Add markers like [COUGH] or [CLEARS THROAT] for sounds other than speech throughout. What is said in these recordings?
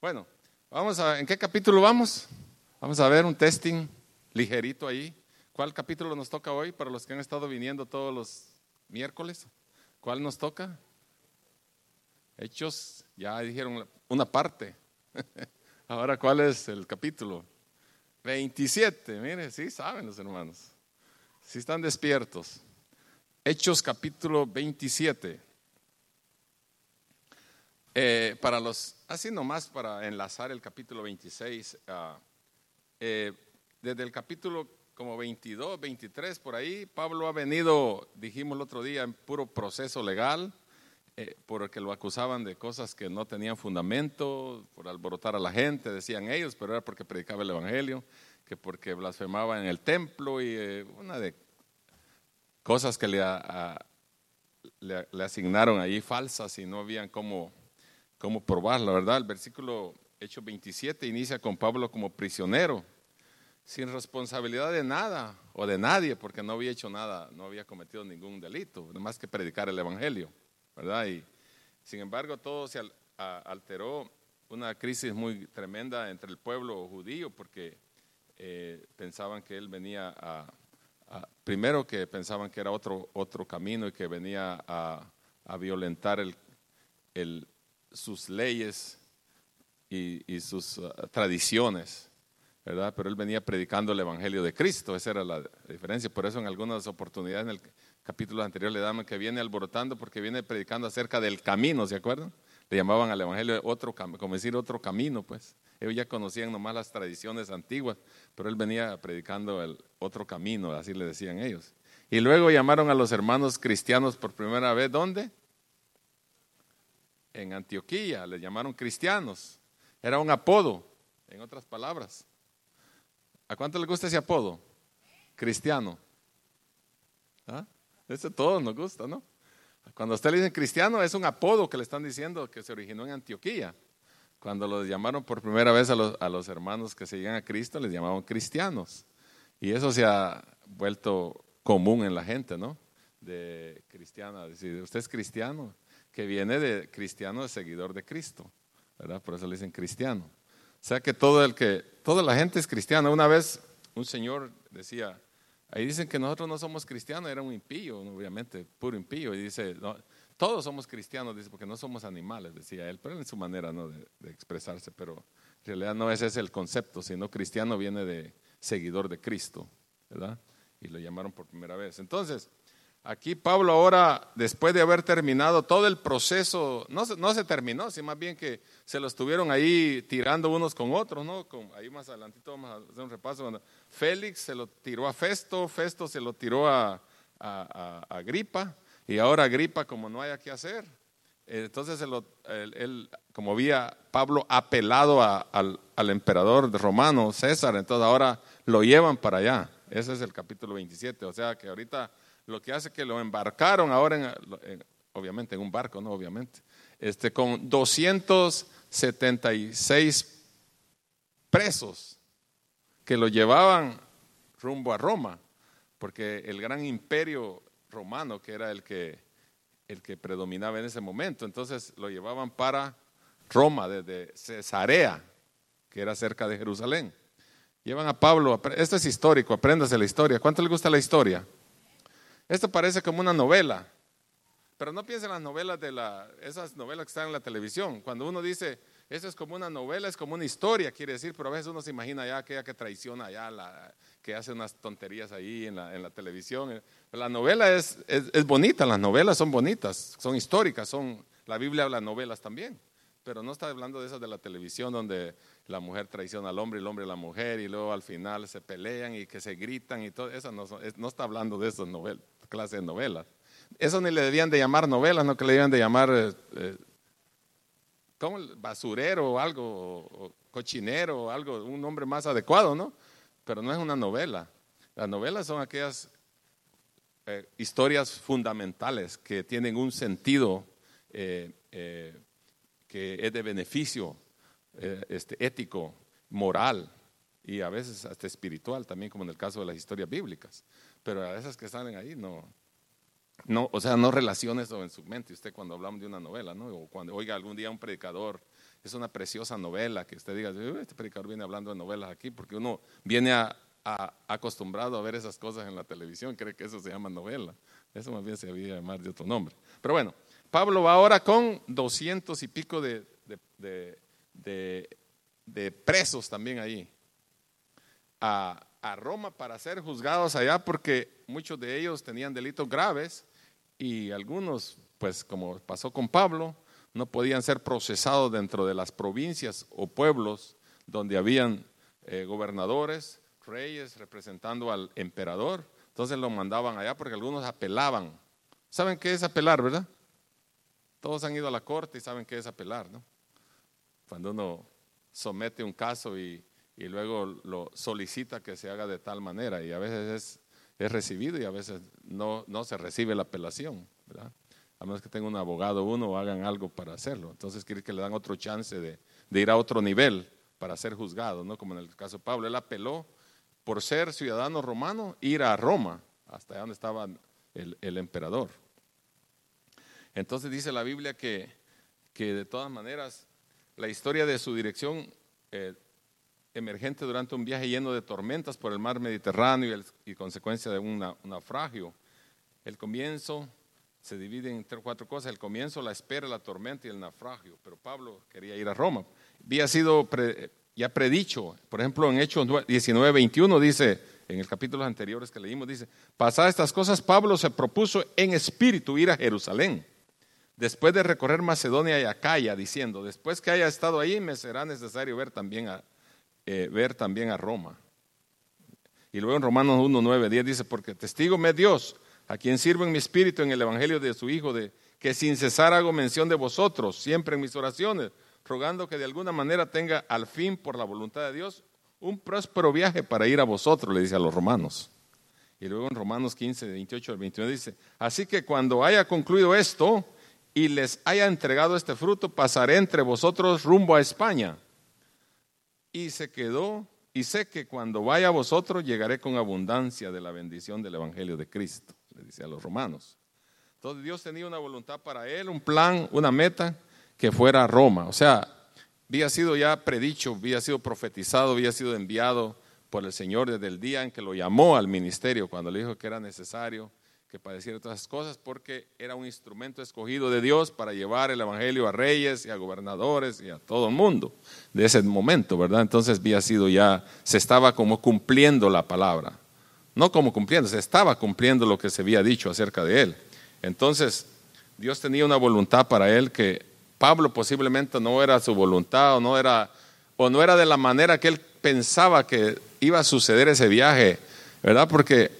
Bueno, vamos a, ¿en qué capítulo vamos? Vamos a ver un testing ligerito ahí. ¿Cuál capítulo nos toca hoy para los que han estado viniendo todos los miércoles? ¿Cuál nos toca? Hechos, ya dijeron una parte. [LAUGHS] Ahora, ¿cuál es el capítulo? 27, mire, sí saben los hermanos. Si están despiertos. Hechos capítulo 27. Eh, para los, así nomás para enlazar el capítulo 26, ah, eh, desde el capítulo como 22, 23, por ahí, Pablo ha venido, dijimos el otro día, en puro proceso legal, eh, porque lo acusaban de cosas que no tenían fundamento, por alborotar a la gente, decían ellos, pero era porque predicaba el Evangelio, que porque blasfemaba en el templo y una de cosas que le, le, le asignaron ahí falsas y no habían cómo cómo probar, la verdad. El versículo hecho 27 inicia con Pablo como prisionero, sin responsabilidad de nada o de nadie, porque no había hecho nada, no había cometido ningún delito, nada más que predicar el Evangelio, ¿verdad? Y sin embargo todo se alteró, una crisis muy tremenda entre el pueblo judío, porque eh, pensaban que él venía a, primero que pensaban que era otro, otro camino y que venía a, violentar el, el, sus leyes y, sus uh, tradiciones, ¿verdad? Pero él venía predicando el Evangelio de Cristo, esa era la diferencia. Por eso en algunas oportunidades en el capítulo anterior le daban que viene alborotando porque viene predicando acerca del camino, ¿se acuerdan? Le llamaban al Evangelio otro, como decir otro camino, pues. Ellos ya conocían nomás las tradiciones antiguas, pero él venía predicando el otro camino, así le decían ellos. Y luego llamaron a los hermanos cristianos por primera vez, ¿dónde? En Antioquía, le llamaron cristianos. Era un apodo, en otras palabras. ¿A cuánto le gusta ese apodo? Cristiano. ¿Ah? Ese todo nos gusta, ¿no? Cuando usted le dice cristiano, es un apodo que le están diciendo que se originó en Antioquía. Cuando los llamaron por primera vez a los, a los hermanos que seguían a Cristo, les llamaban cristianos. Y eso se ha vuelto común en la gente, ¿no? De cristiana. Decir, usted es cristiano que viene de cristiano, de seguidor de Cristo, ¿verdad? Por eso le dicen cristiano. O sea que todo el que, toda la gente es cristiana. Una vez un señor decía, ahí dicen que nosotros no somos cristianos, era un impío, obviamente, puro impío, y dice, no, todos somos cristianos, dice, porque no somos animales, decía él, pero en su manera ¿no? de, de expresarse, pero en realidad no ese es el concepto, sino cristiano viene de seguidor de Cristo, ¿verdad? Y lo llamaron por primera vez. Entonces, Aquí Pablo ahora, después de haber terminado todo el proceso, no, no se terminó, sino más bien que se lo estuvieron ahí tirando unos con otros, ¿no? ahí más adelantito vamos a hacer un repaso. Félix se lo tiró a Festo, Festo se lo tiró a, a, Agripa, y ahora Agripa, como no haya que hacer, entonces él, como había Pablo apelado al, al emperador romano, César, entonces ahora lo llevan para allá. Ese es el capítulo 27, o sea que ahorita lo que hace que lo embarcaron ahora, en, obviamente en un barco, ¿no? Obviamente, este, con 276 presos que lo llevaban rumbo a Roma, porque el gran imperio romano, que era el que, el que predominaba en ese momento, entonces lo llevaban para Roma, desde Cesarea, que era cerca de Jerusalén. Llevan a Pablo, esto es histórico, apréndase la historia. ¿Cuánto le gusta la historia? Esto parece como una novela, pero no piensen en las novelas de la, esas novelas que están en la televisión. Cuando uno dice, eso es como una novela, es como una historia, quiere decir, pero a veces uno se imagina ya aquella que traiciona la, que hace unas tonterías ahí en la, en la televisión. La novela es, es, bonita, las novelas son bonitas, son históricas, son, la Biblia habla novelas también, pero no está hablando de esas de la televisión donde la mujer traiciona al hombre y el hombre a la mujer y luego al final se pelean y que se gritan y todo, eso no, no está hablando de esas novelas clase de novelas. Eso ni le debían de llamar novelas, no que le debían de llamar eh, eh ¿cómo? basurero o algo, o, cochinero o algo, un nombre más adecuado, ¿no? Pero no es una novela. Las novelas son aquellas eh, historias fundamentales que tienen un sentido eh, que es de beneficio este, ético, moral y a veces hasta espiritual también, como en el caso de las historias bíblicas pero a esas que salen ahí no, no, o sea, no relacione eso en su mente. Usted cuando hablamos de una novela, ¿no? O cuando oiga algún día un predicador es una preciosa novela que usted diga, este predicador viene hablando de novelas aquí, porque uno viene acostumbrado a ver esas cosas en la televisión, cree que eso se llama novela. Eso más bien se había llamar de otro nombre. Pero bueno, Pablo va ahora con doscientos y pico de, de, presos también ahí a, a Roma para ser juzgados allá porque muchos de ellos tenían delitos graves y algunos, pues como pasó con Pablo, no podían ser procesados dentro de las provincias o pueblos donde habían eh, gobernadores, reyes representando al emperador. Entonces lo mandaban allá porque algunos apelaban. ¿Saben qué es apelar, verdad? Todos han ido a la corte y saben qué es apelar, ¿no? Cuando uno somete un caso y, luego lo solicita que se haga de tal manera y a veces es, recibido y a veces no, no se recibe la apelación, ¿verdad? a menos que tenga un abogado uno o hagan algo para hacerlo. Entonces quiere que le dan otro chance de, ir a otro nivel para ser juzgado, ¿no? Como en el caso de Pablo, él apeló por ser ciudadano romano, ir a Roma, hasta donde estaba el, emperador. Entonces dice la Biblia que, que, de todas maneras la historia de su dirección eh, emergente durante un viaje lleno de tormentas por el mar Mediterráneo y, consecuencia de un naufragio, el comienzo se divide en tres, cuatro cosas. El comienzo, la espera, la tormenta y el naufragio. Pero Pablo quería ir a Roma. Había sido ya predicho. Por ejemplo, en Hechos 19, 21 dice, en el capítulo anteriores que leímos, dice, pasadas estas cosas, Pablo se propuso en espíritu ir a Jerusalén. Después de recorrer Macedonia y Acaya, diciendo, después que haya estado ahí, me será necesario ver también a, eh, ver también a Roma. Y luego en Romanos 1, 9, 10 dice, porque testigo me Dios a quien sirvo en mi espíritu en el Evangelio de su Hijo, de que sin cesar hago mención de vosotros, siempre en mis oraciones, rogando que de alguna manera tenga al fin, por la voluntad de Dios, un próspero viaje para ir a vosotros, le dice a los romanos. Y luego en Romanos 15, 28 al 21 dice, así que cuando haya concluido esto y les haya entregado este fruto, pasaré entre vosotros rumbo a España. Y se quedó, y sé que cuando vaya a vosotros llegaré con abundancia de la bendición del Evangelio de Cristo dice a los romanos. Entonces Dios tenía una voluntad para él, un plan, una meta, que fuera Roma. O sea, había sido ya predicho, había sido profetizado, había sido enviado por el Señor desde el día en que lo llamó al ministerio, cuando le dijo que era necesario que padeciera todas esas cosas, porque era un instrumento escogido de Dios para llevar el Evangelio a reyes y a gobernadores y a todo el mundo de ese momento, ¿verdad? Entonces había sido ya, se estaba como cumpliendo la palabra no como cumpliendo, se estaba cumpliendo lo que se había dicho acerca de él. Entonces, Dios tenía una voluntad para él que Pablo posiblemente no era su voluntad o no era, o no era de la manera que él pensaba que iba a suceder ese viaje, ¿verdad? Porque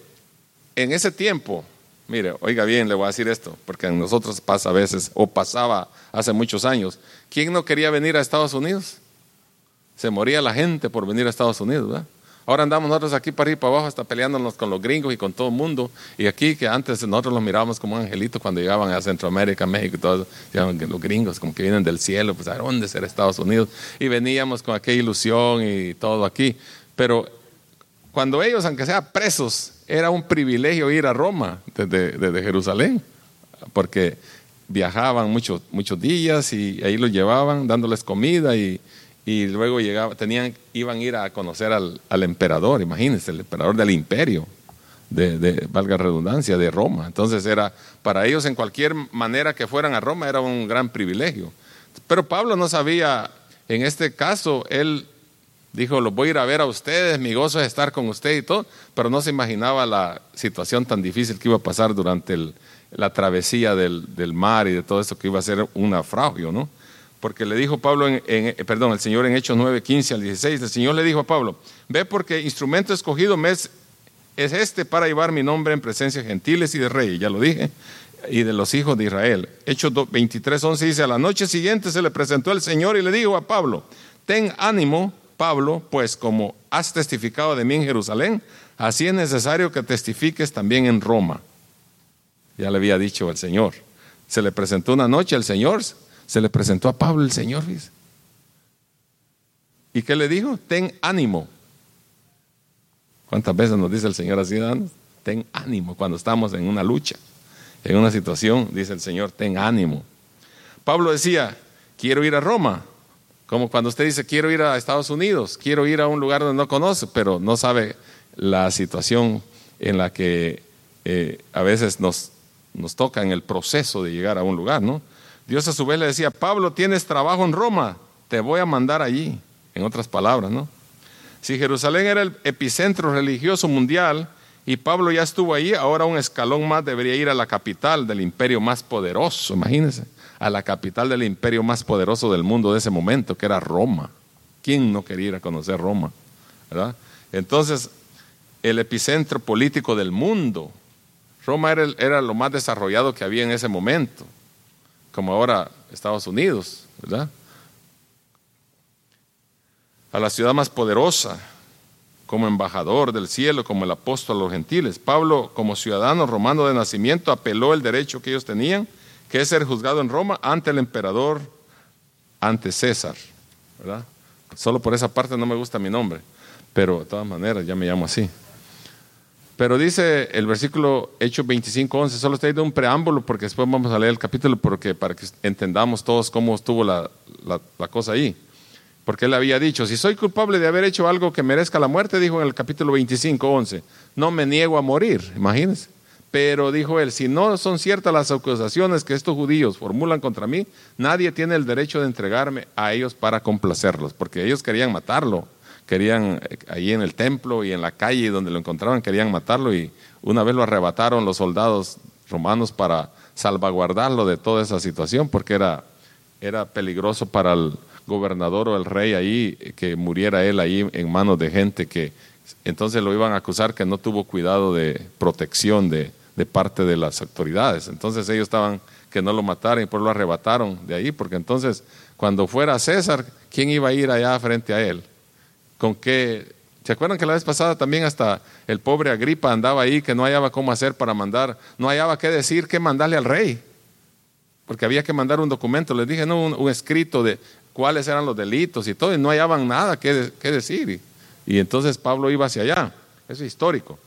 en ese tiempo, mire, oiga bien, le voy a decir esto, porque a nosotros pasa a veces, o pasaba hace muchos años, ¿quién no quería venir a Estados Unidos? Se moría la gente por venir a Estados Unidos, ¿verdad? Ahora andamos nosotros aquí para arriba para abajo, hasta peleándonos con los gringos y con todo el mundo. Y aquí, que antes nosotros los mirábamos como angelitos cuando llegaban a Centroamérica, México y todo eso. los gringos como que vienen del cielo, pues a dónde será Estados Unidos. Y veníamos con aquella ilusión y todo aquí. Pero cuando ellos, aunque sean presos, era un privilegio ir a Roma desde, desde Jerusalén, porque viajaban muchos, muchos días y ahí los llevaban dándoles comida y y luego llegaba, tenían, iban a ir a conocer al, emperador, imagínense, el emperador del imperio, de, valga redundancia, de Roma. Entonces era, para ellos en cualquier manera que fueran a Roma era un gran privilegio. Pero Pablo no sabía, en este caso, él dijo, los voy a ir a ver a ustedes, mi gozo es estar con ustedes y todo, pero no se imaginaba la situación tan difícil que iba a pasar durante la travesía del, mar y de todo eso que iba a ser un naufragio, ¿no? porque le dijo Pablo, en, eh, perdón, el Señor en Hechos 9, 15 al 16, el Señor le dijo a Pablo, ve porque instrumento escogido me es, este para llevar mi nombre en presencia de gentiles y de reyes, ya lo dije, y de los hijos de Israel. Hechos 23, 11 dice, a la noche siguiente se le presentó el Señor y le dijo a Pablo, ten ánimo, Pablo, pues como has testificado de mí en Jerusalén, así es necesario que testifiques también en Roma. Ya le había dicho el Señor. Se le presentó una noche al Señor, se le presentó a Pablo el Señor. ¿Y qué le dijo? Ten ánimo. ¿Cuántas veces nos dice el Señor así, Ten ánimo cuando estamos en una lucha, en una situación, dice el Señor, ten ánimo. Pablo decía, quiero ir a Roma, Como cuando usted dice, quiero ir a Estados Unidos, quiero ir a un lugar donde no conoce, pero no sabe la situación en la que eh, a veces nos, nos toca en el proceso de llegar a un lugar, ¿no? Dios a su vez le decía, Pablo, tienes trabajo en Roma, te voy a mandar allí, en otras palabras, ¿no? Si Jerusalén era el epicentro religioso mundial y Pablo ya estuvo ahí, ahora un escalón más debería ir a la capital del imperio más poderoso, imagínense, a la capital del imperio más poderoso del mundo de ese momento, que era Roma. ¿Quién no quería ir a conocer Roma? ¿verdad? Entonces, el epicentro político del mundo. Roma era, era, lo más desarrollado que había en ese momento, como ahora Estados Unidos, ¿verdad? A la ciudad más poderosa, como embajador del cielo, como el apóstol a los gentiles. Pablo, como ciudadano romano de nacimiento, apeló el derecho que ellos tenían, que es ser juzgado en Roma ante el emperador, ante César, ¿verdad? Solo por esa parte no me gusta mi nombre, pero de todas maneras ya me llamo así. Pero dice el versículo Hechos 25, 11, solo estoy de un preámbulo porque después vamos a leer el capítulo porque, para que entendamos todos cómo estuvo la, la, la cosa ahí. Porque él había dicho, si soy culpable de haber hecho algo que merezca la muerte, dijo en el capítulo 25, 11, no me niego a morir, imagínense. Pero dijo él, si no son ciertas las acusaciones que estos judíos formulan contra mí, nadie tiene el derecho de entregarme a ellos para complacerlos, porque ellos querían matarlo, querían eh, ahí en el templo y en la calle donde lo encontraban, querían matarlo y una vez lo arrebataron los soldados romanos para salvaguardarlo de toda esa situación, porque era, era peligroso para el gobernador o el rey ahí, que muriera él ahí en manos de gente que entonces lo iban a acusar que no tuvo cuidado de protección de, de parte de las autoridades. Entonces ellos estaban que no lo mataran y por lo arrebataron de ahí, porque entonces cuando fuera César, ¿quién iba a ir allá frente a él? ¿Con qué? ¿Se acuerdan que la vez pasada también hasta el pobre Agripa andaba ahí que no hallaba cómo hacer para mandar, no hallaba qué decir, qué mandarle al rey? Porque había que mandar un documento, les dije, no, un, escrito de cuáles eran los delitos y todo, y no hallaban nada que decir. Y, y entonces Pablo iba hacia allá, eso es histórico.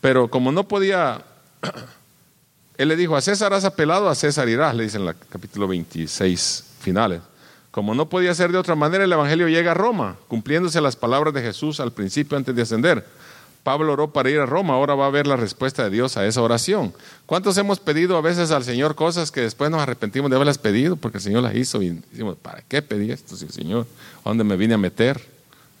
Pero como no podía [CLEARS THROAT] él le dijo, a César has apelado, a César irás, le dice en el capítulo 26 finales. Como no podía ser de otra manera, el Evangelio llega a Roma, cumpliéndose las palabras de Jesús al principio antes de ascender. Pablo oró para ir a Roma, ahora va a ver la respuesta de Dios a esa oración. ¿Cuántos hemos pedido a veces al Señor cosas que después nos arrepentimos de haberlas pedido porque el Señor las hizo y decimos, ¿para qué pedí esto, si Señor? ¿A dónde me vine a meter?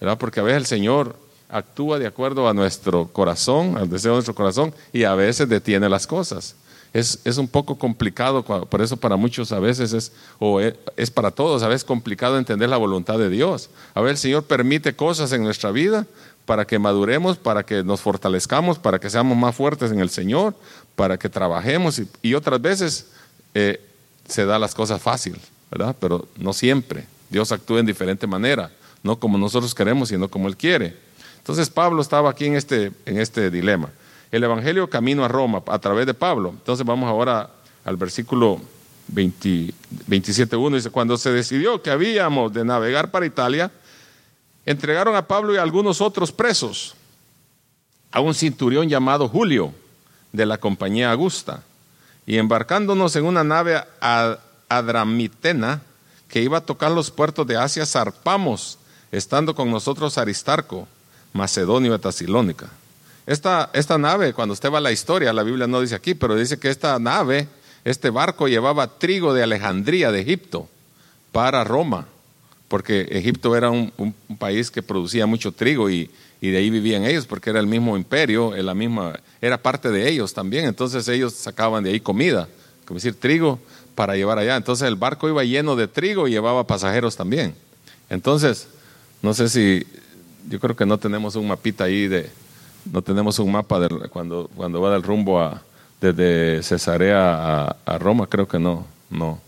¿Verdad? Porque a veces el Señor actúa de acuerdo a nuestro corazón, al deseo de nuestro corazón, y a veces detiene las cosas. Es, es un poco complicado, por eso para muchos a veces es, o es, es, para todos, a veces complicado entender la voluntad de Dios. A ver, el Señor permite cosas en nuestra vida para que maduremos, para que nos fortalezcamos, para que seamos más fuertes en el Señor, para que trabajemos, y, y otras veces eh, se da las cosas fácil, ¿verdad? Pero no siempre. Dios actúa en diferente manera, no como nosotros queremos, sino como Él quiere. Entonces Pablo estaba aquí en este, en este dilema. El Evangelio camino a Roma a través de Pablo. Entonces vamos ahora al versículo 27.1. Dice, cuando se decidió que habíamos de navegar para Italia, entregaron a Pablo y a algunos otros presos a un cinturión llamado Julio de la compañía Augusta. Y embarcándonos en una nave adramitena que iba a tocar los puertos de Asia, zarpamos, estando con nosotros Aristarco Macedonio de Tasilónica. Esta, esta nave, cuando usted va a la historia, la Biblia no dice aquí, pero dice que esta nave, este barco llevaba trigo de Alejandría, de Egipto, para Roma, porque Egipto era un país que producía mucho trigo y, y, de ahí vivían ellos, porque era el mismo imperio, la misma, era parte de ellos también, entonces ellos sacaban de ahí comida, como decir, trigo para llevar allá. Entonces el barco iba lleno de trigo y llevaba pasajeros también. Entonces, no sé si, yo creo que no tenemos un mapita ahí de, no tenemos un mapa de cuando, cuando va del rumbo a, desde Cesarea a, Roma, creo que no, no,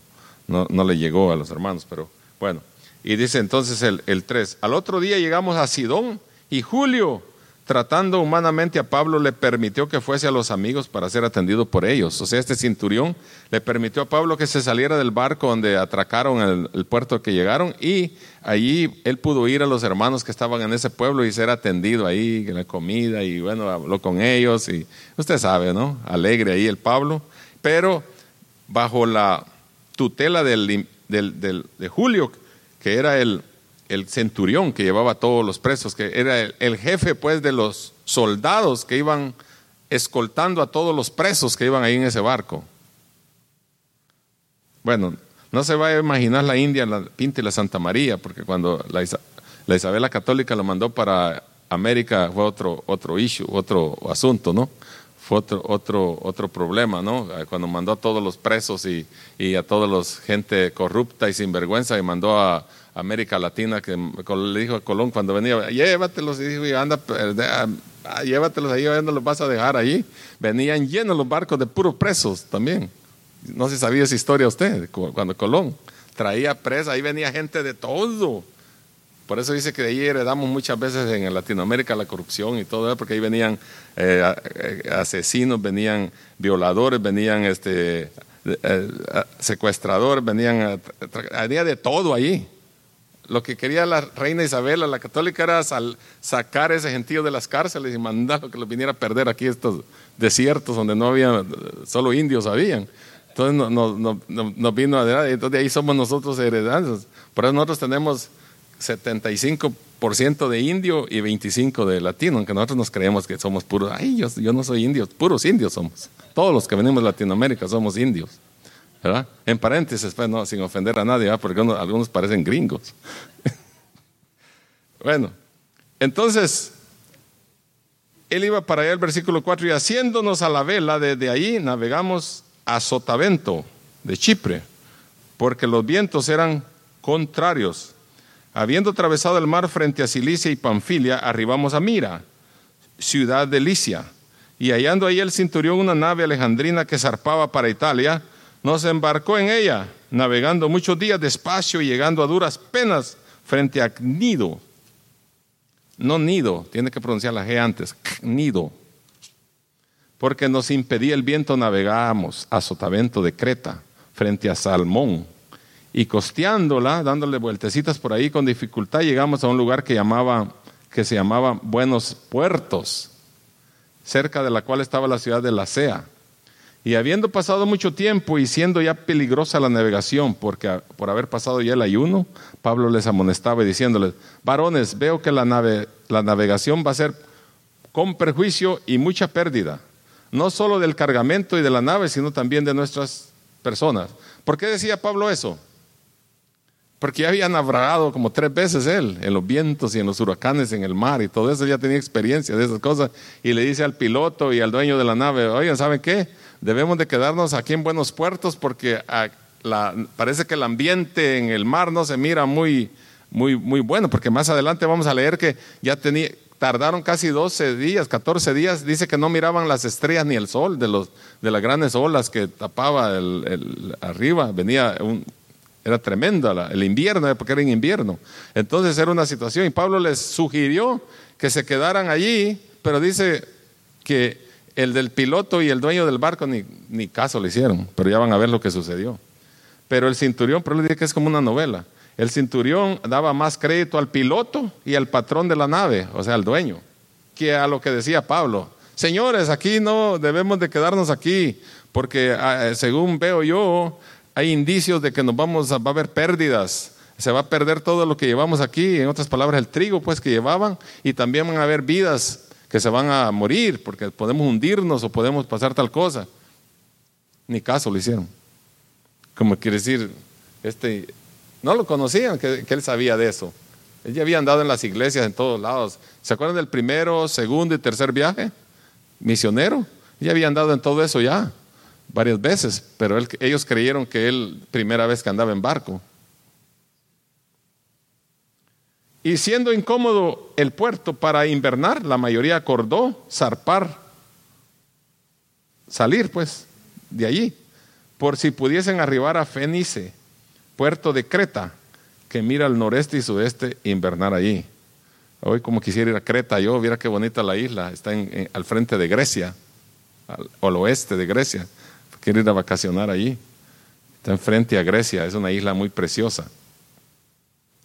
no, no, le llegó a los hermanos, pero bueno. Y dice entonces el, el 3, al otro día llegamos a Sidón y Julio, tratando humanamente a Pablo, le permitió que fuese a los amigos para ser atendido por ellos. O sea, este cinturión le permitió a Pablo que se saliera del barco donde atracaron el, puerto que llegaron y allí él pudo ir a los hermanos que estaban en ese pueblo y ser atendido ahí, la comida y bueno, habló con ellos y usted sabe, ¿no? Alegre ahí el Pablo, pero bajo la tutela del, de Julio, que era el, el centurión que llevaba a todos los presos, que era el, jefe pues de los soldados que iban escoltando a todos los presos que iban ahí en ese barco. Bueno, no se va a imaginar la India, la Pinta y la Santa María, porque cuando la, la Isabela Católica lo mandó para América fue otro, otro issue, otro asunto, ¿no? Fue otro, otro, otro problema, ¿no? Cuando mandó a todos los presos y, y a toda la gente corrupta y sinvergüenza y mandó a América Latina, que le dijo a Colón cuando venía, llévatelos, y anda, eh, ah, llévatelos ahí, no los vas a dejar allí. Venían llenos los barcos de puros presos también. No se sabía esa historia usted, cu- cuando Colón traía presa, ahí venía gente de todo. Por eso dice que de ahí heredamos muchas veces en Latinoamérica la corrupción y todo porque ahí venían eh, eh, asesinos, venían violadores, venían este, secuestradores, venían, había de todo ahí. Lo que quería la reina Isabela, la católica, era sacar ese gentío de las cárceles y mandarlo que los viniera a perder aquí estos desiertos donde no había, solo indios habían. Entonces no- no- no- no- nos vino a entonces ahí somos nosotros heredados. Por eso nosotros tenemos 75% de indio y 25% de latino, aunque nosotros nos creemos que somos puros. Ay, yo, yo no soy indio, puros indios somos. Todos los que venimos de Latinoamérica somos indios. En paréntesis, pues, no, sin ofender a nadie, porque uno- algunos parecen gringos. [LAUGHS] bueno, entonces, él iba para allá el versículo 4 y haciéndonos a la vela, desde ahí navegamos a Sotavento de Chipre, porque los vientos eran contrarios. Habiendo atravesado el mar frente a Cilicia y Panfilia, arribamos a Mira, ciudad de Licia, y hallando ahí el centurión una nave alejandrina que zarpaba para Italia, nos embarcó en ella, navegando muchos días despacio y llegando a duras penas frente a Cnido. No Nido, tiene que pronunciar la G antes, Nido. Porque nos impedía el viento, navegábamos a Sotavento de Creta, frente a Salmón. Y costeándola, dándole vueltecitas por ahí con dificultad, llegamos a un lugar que, llamaba, que se llamaba Buenos Puertos, cerca de la cual estaba la ciudad de Lacea. Y habiendo pasado mucho tiempo y siendo ya peligrosa la navegación, porque por haber pasado ya el ayuno, Pablo les amonestaba diciéndoles, varones, veo que la, nave- la navegación va a ser con perjuicio y mucha pérdida, no solo del cargamento y de la nave, sino también de nuestras personas. ¿Por qué decía Pablo eso? Porque ya había navegado como tres veces él, en los vientos y en los huracanes, en el mar y todo eso, ya tenía experiencia de esas cosas. Y le dice al piloto y al dueño de la nave, oigan, ¿saben qué? Debemos de quedarnos aquí en buenos puertos porque ah, parece que el ambiente en el mar no se mira muy, muy, muy bueno, porque más adelante vamos a leer que ya tenía, tardaron casi 12 días, 14 días, dice que no miraban las estrellas ni el sol de, los, de las grandes olas que tapaba el, arriba, venía era tremenda el invierno, eh, porque era en invierno. Entonces era una situación y Pablo les sugirió que se quedaran allí, pero dice que el del piloto y el dueño del barco ni, ni caso le hicieron, pero ya van a ver lo que sucedió. Pero el cinturión, pero le dije que es como una novela. El cinturión daba más crédito al piloto y al patrón de la nave, o sea, al dueño, que a lo que decía Pablo. Señores, aquí no debemos de quedarnos aquí, porque ah, según veo yo, hay indicios de que nos vamos a, va a haber pérdidas. Se va a perder todo lo que llevamos aquí, en otras palabras, el trigo pues que llevaban, y también van a haber vidas que se van a morir, porque podemos hundirnos o podemos pasar tal cosa. Ni caso le hicieron. Como quiere decir, este, no lo conocían, que, que él sabía de eso. Él ya había andado en las iglesias en todos lados. ¿Se acuerdan del primero, segundo y tercer viaje? Misionero. Ya había andado en todo eso ya, varias veces, pero él- ellos creyeron que él, primera vez que andaba en barco. Y siendo incómodo el puerto para invernar, la mayoría acordó zarpar, salir pues de allí, por si pudiesen arribar a Fenice, puerto de Creta, que mira al noreste y sudeste, invernar allí. Hoy como quisiera ir a Creta, yo viera qué bonita la isla, está en- al frente de Grecia, al, al oeste de Grecia, quiero ir a vacacionar allí. Está enfrente a Grecia, es una isla muy preciosa.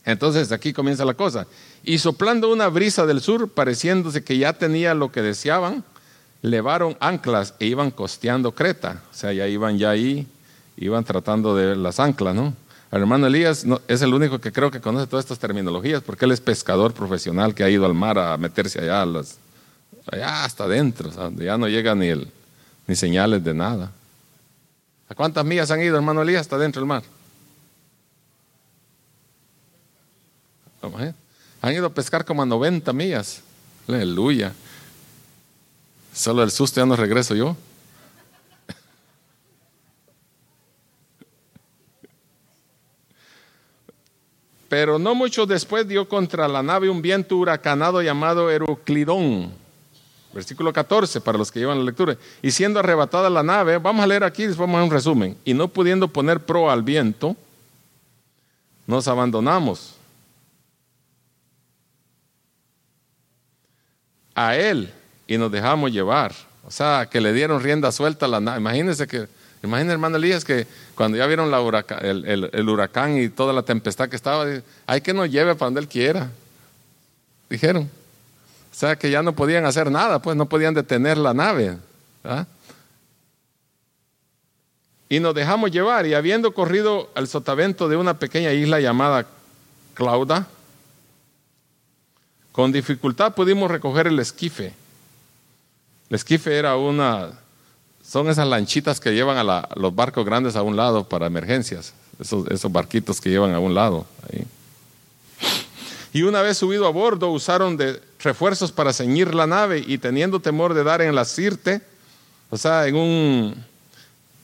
Entonces aquí comienza la cosa. Y soplando una brisa del sur, pareciéndose que ya tenía lo que deseaban, levaron anclas e iban costeando Creta. O sea, ya iban ya ahí, iban tratando de las anclas, ¿no? El hermano Elías es el único que creo que conoce todas estas terminologías porque él es pescador profesional que ha ido al mar a meterse allá, allá hasta adentro, donde ya no llega ni, el, ni señales de nada. ¿A cuántas millas han ido, hermano Elías, hasta dentro del mar? Han ido a pescar como a 90 millas. Aleluya. Solo el susto ya no regreso yo. Pero no mucho después dio contra la nave un viento huracanado llamado Heroclidón. Versículo 14, para los que llevan la lectura. Y siendo arrebatada la nave, vamos a leer aquí, después vamos a un resumen. Y no pudiendo poner pro al viento, nos abandonamos a él y nos dejamos llevar. O sea, que le dieron rienda suelta a la nave. Imagínense que, imagínense hermano Elías que cuando ya vieron la el, huracán y toda la tempestad que estaba, hay que nos lleve para donde él quiera. Dijeron. O sea, que ya no podían hacer nada, pues no podían detener la nave. Y nos dejamos llevar, y habiendo corrido al sotavento de una pequeña isla llamada Clauda, con dificultad pudimos recoger el esquife. El esquife era una, son esas lanchitas que llevan a, los barcos grandes a un lado para emergencias, esos, barquitos que llevan a un lado. Y una vez subido a bordo, usaron de refuerzos para ceñir la nave y teniendo temor de dar en la sirte, o sea, en un...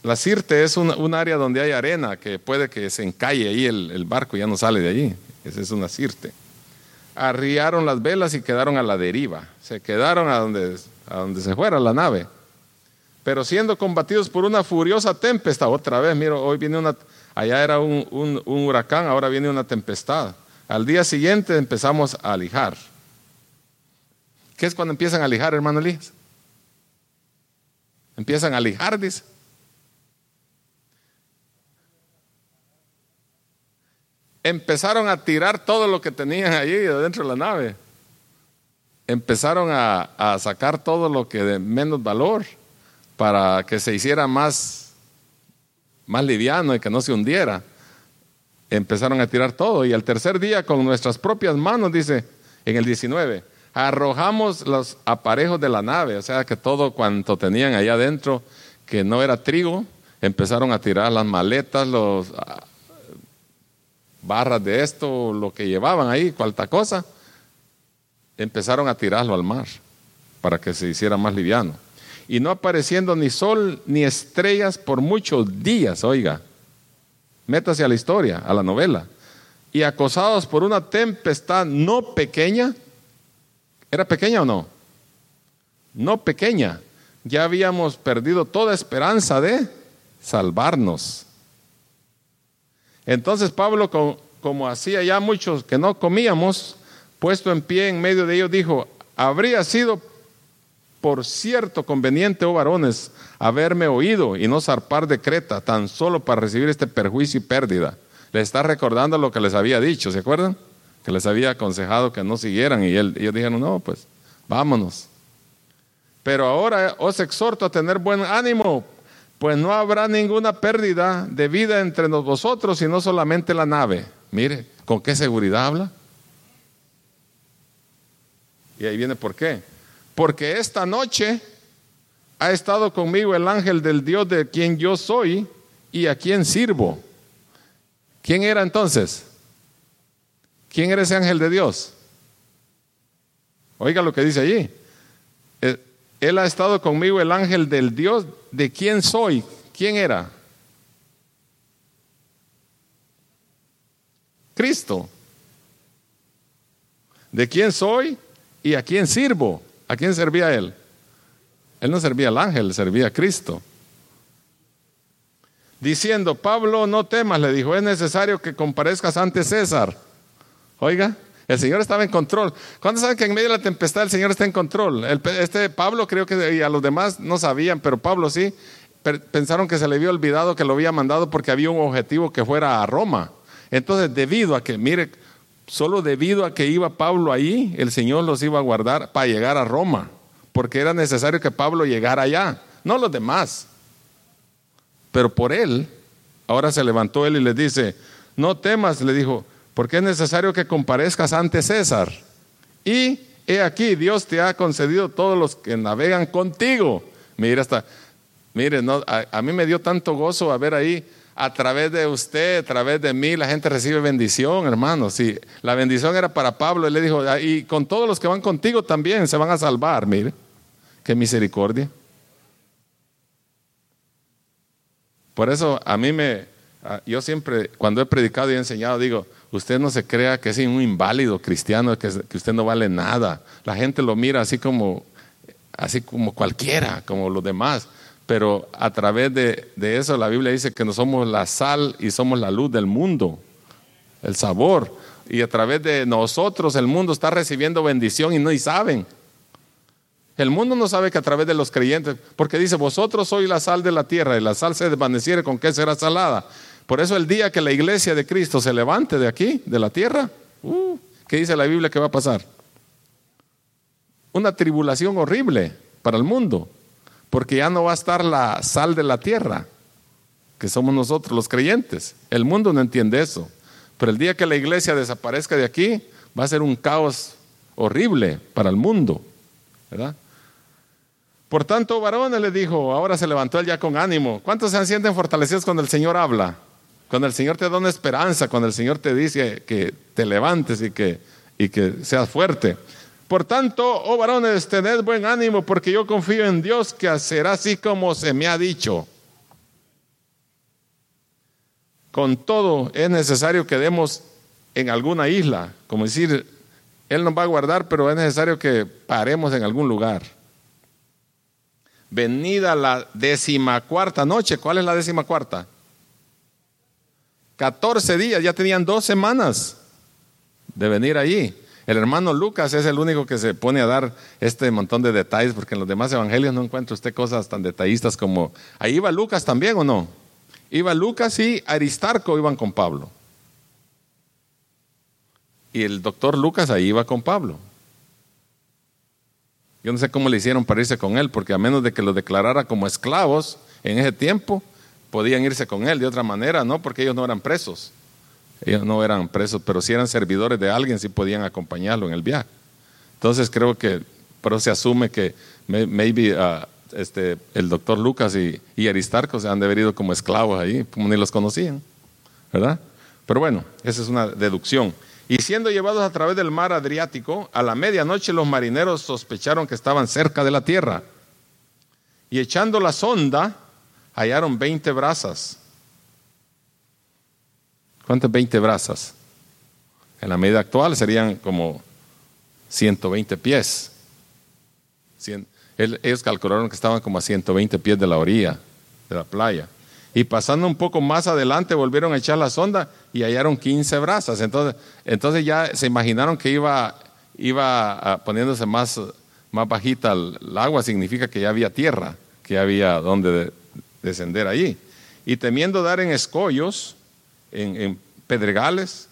La sirte es un, área donde hay arena que puede que se encalle ahí el, el barco, ya no sale de allí. Esa es una sirte arriaron las velas y quedaron a la deriva. Se quedaron a donde, a donde se fuera la nave. Pero siendo combatidos por una furiosa tempestad, otra vez, miro, hoy viene una, allá era un, un, huracán, ahora viene una tempestad. Al día siguiente empezamos a lijar. ¿Qué es cuando empiezan a lijar, hermano Elías? Empiezan a lijar, dice. Empezaron a tirar todo lo que tenían allí dentro de la nave. Empezaron a, sacar todo lo que de menos valor para que se hiciera más, más liviano y que no se hundiera. Empezaron a tirar todo y al tercer día con nuestras propias manos, dice en el 19, arrojamos los aparejos de la nave, o sea que todo cuanto tenían allá adentro, que no era trigo, empezaron a tirar las maletas, los barras de esto, lo que llevaban ahí, cualta cosa, empezaron a tirarlo al mar para que se hiciera más liviano. Y no apareciendo ni sol ni estrellas por muchos días, oiga, métase a la historia, a la novela, y acosados por una tempestad no pequeña, ¿era pequeña o no? No pequeña, ya habíamos perdido toda esperanza de salvarnos. Entonces Pablo, como, hacía ya muchos que no comíamos, puesto en pie en medio de ellos, dijo, habría sido por cierto conveniente, oh varones, haberme oído y no zarpar de Creta, tan solo para recibir este perjuicio y pérdida. Le está recordando lo que les había dicho, ¿se acuerdan? Que les había aconsejado que no siguieran y él, ellos dijeron, no, pues vámonos. Pero ahora os exhorto a tener buen ánimo, pues no habrá ninguna pérdida de vida entre vosotros, sino solamente la nave. Mire, ¿con qué seguridad habla? Y ahí viene por qué. Porque esta noche ha estado conmigo el ángel del Dios de quien yo soy y a quien sirvo. ¿Quién era entonces? ¿Quién era ese ángel de Dios? Oiga lo que dice allí. Él ha estado conmigo el ángel del Dios de quién soy. ¿Quién era? Cristo. ¿De quién soy y a quién sirvo? ¿A quién servía él? Él no servía al ángel, servía a Cristo. Diciendo, Pablo, no temas, le dijo, es necesario que comparezcas ante César. Oiga, el Señor estaba en control. ¿Cuántos saben que en medio de la tempestad el Señor está en control? este Pablo creo que a los demás no sabían, pero Pablo sí. Pensaron que se le había olvidado que lo había mandado porque había un objetivo que fuera a Roma. Entonces, debido a que, mire, solo debido a que iba Pablo ahí, el Señor los iba a guardar para llegar a Roma, porque era necesario que Pablo llegara allá, no los demás. Pero por él, ahora se levantó él y les dice, no temas, le dijo, porque es necesario que comparezcas ante César. Y he aquí, Dios te ha concedido todos los que navegan contigo. Mire, hasta, mire, no, a, mí me dio tanto gozo a ver ahí, a través de usted, a través de mí, la gente recibe bendición, hermano. Sí, la bendición era para Pablo, él le dijo, ah, y con todos los que van contigo también se van a salvar, mire, qué misericordia. Por eso a mí me, yo siempre, cuando he predicado y he enseñado, digo, usted no se crea que es un inválido cristiano, que, usted no vale nada. La gente lo mira así como, así como cualquiera, como los demás. Pero a través de, eso la Biblia dice que no somos la sal y somos la luz del mundo, el sabor. Y a través de nosotros el mundo está recibiendo bendición y no y saben. El mundo no sabe que a través de los creyentes, porque dice, vosotros sois la sal de la tierra y la sal se desvaneciere, ¿con qué será salada? Por eso el día que la iglesia de Cristo se levante de aquí, de la tierra, uh, ¿qué dice la Biblia que va a pasar? Una tribulación horrible para el mundo, porque ya no va a estar la sal de la tierra, que somos nosotros los creyentes. El mundo no entiende eso. Pero el día que la iglesia desaparezca de aquí, va a ser un caos horrible para el mundo. ¿verdad? Por tanto, varones, le dijo, ahora se levantó él ya con ánimo. ¿Cuántos se sienten fortalecidos cuando el Señor habla? Cuando el Señor te da una esperanza, cuando el Señor te dice que te levantes y que, y que seas fuerte. Por tanto, oh varones, tened buen ánimo, porque yo confío en Dios que será así como se me ha dicho. Con todo, es necesario que demos en alguna isla, como decir, Él nos va a guardar, pero es necesario que paremos en algún lugar venida la decimacuarta noche. ¿Cuál es la decimacuarta? 14 días, ya tenían dos semanas de venir allí. El hermano Lucas es el único que se pone a dar este montón de detalles, porque en los demás evangelios no encuentra usted cosas tan detallistas como... Ahí iba Lucas también o no? Iba Lucas y Aristarco iban con Pablo. Y el doctor Lucas ahí iba con Pablo. Yo no sé cómo le hicieron para irse con él, porque a menos de que lo declarara como esclavos en ese tiempo, podían irse con él. De otra manera, no, porque ellos no eran presos. Ellos no eran presos, pero si eran servidores de alguien, sí podían acompañarlo en el viaje. Entonces creo que, pero se asume que maybe uh, este, el doctor Lucas y, y, Aristarco se han de como esclavos ahí, como ni los conocían, ¿verdad? Pero bueno, esa es una deducción. Y siendo llevados a través del mar Adriático, a la medianoche los marineros sospecharon que estaban cerca de la tierra. Y echando la sonda, hallaron 20 brazas. ¿Cuántas 20 brazas? En la medida actual serían como 120 pies. Ellos calcularon que estaban como a 120 pies de la orilla de la playa. Y pasando un poco más adelante volvieron a echar la sonda y hallaron 15 brazas. Entonces, entonces ya se imaginaron que iba, iba poniéndose más, más bajita el, agua, significa que ya había tierra, que había donde descender allí. Y temiendo dar en escollos, en, pedregales,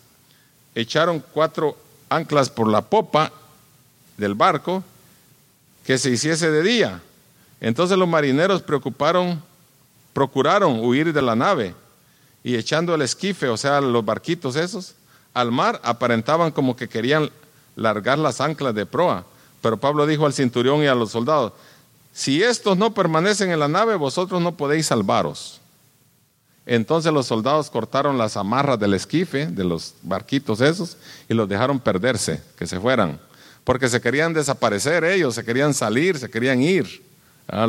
echaron cuatro anclas por la popa del barco que se hiciese de día. Entonces los marineros preocuparon procuraron huir de la nave y echando el esquife, o sea, los barquitos esos, al mar, aparentaban como que querían largar las anclas de proa. Pero Pablo dijo al centurión y a los soldados, si estos no permanecen en la nave, vosotros no podéis salvaros. Entonces los soldados cortaron las amarras del esquife, de los barquitos esos, y los dejaron perderse, que se fueran, porque se querían desaparecer ellos, se querían salir, se querían ir. Ah,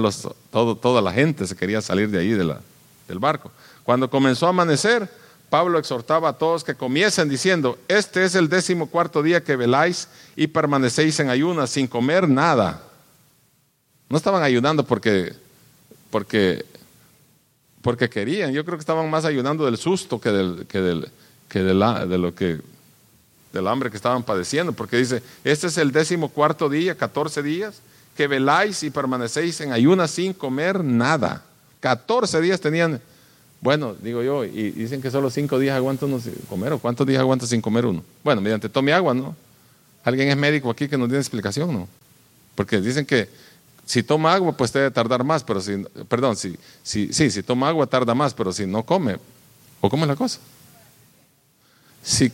todo, toda la gente se quería salir de ahí del barco. Cuando comenzó a amanecer, Pablo exhortaba a todos que comiesen diciendo, este es el décimo cuarto día que veláis y permanecéis en ayunas sin comer nada. No estaban ayunando porque, porque, porque querían, yo creo que estaban más ayunando del susto que, del, que, del, que de, lo que del hambre que estaban padeciendo, porque dice, este es el décimo cuarto día, 14 días, que veláis y permanecéis en ayunas sin comer nada. 14 días tenían, bueno, digo yo, y dicen que solo 5 días aguanta uno comer, o cuántos días aguanta sin comer uno. Bueno, mediante tome agua, ¿no? ¿Alguien es médico aquí que nos dé explicación, no? Porque dicen que si toma agua, pues debe tardar más, pero si, perdón, si, si, sí, si toma agua tarda más, pero si no come, ¿o cómo es la cosa? Si,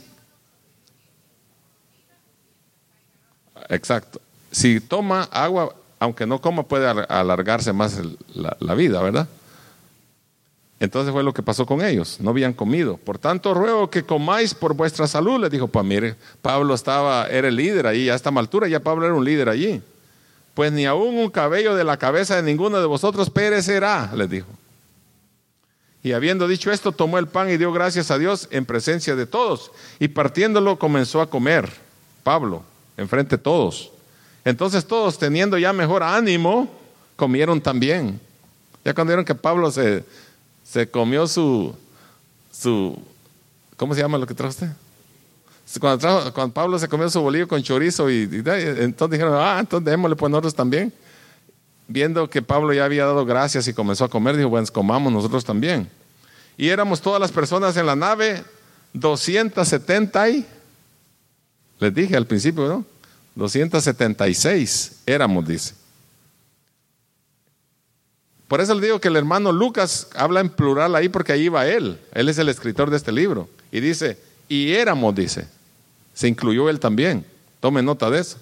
exacto. Si toma agua, aunque no coma, puede alargarse más la, vida, ¿verdad? Entonces fue lo que pasó con ellos, no habían comido. Por tanto, ruego que comáis por vuestra salud, les dijo, pues Pablo estaba, era el líder ahí, a esta altura ya Pablo era un líder allí. Pues ni aún un cabello de la cabeza de ninguno de vosotros perecerá, les dijo. Y habiendo dicho esto, tomó el pan y dio gracias a Dios en presencia de todos. Y partiéndolo comenzó a comer, Pablo, enfrente de todos. Entonces todos, teniendo ya mejor ánimo, comieron también. Ya cuando vieron que Pablo se, se comió su, su, ¿cómo se llama lo que trajo usted? Cuando, Pablo se comió su bolillo con chorizo y, entonces dijeron, ah, entonces démosle pues nosotros también. Viendo que Pablo ya había dado gracias y comenzó a comer, dijo, bueno, comamos nosotros también. Y éramos todas las personas en la nave, 270 y, les dije al principio, ¿no? 276 éramos, dice. Por eso le digo que el hermano Lucas habla en plural ahí porque ahí va él. Él es el escritor de este libro. Y dice, y éramos, dice. Se incluyó él también. Tome nota de eso.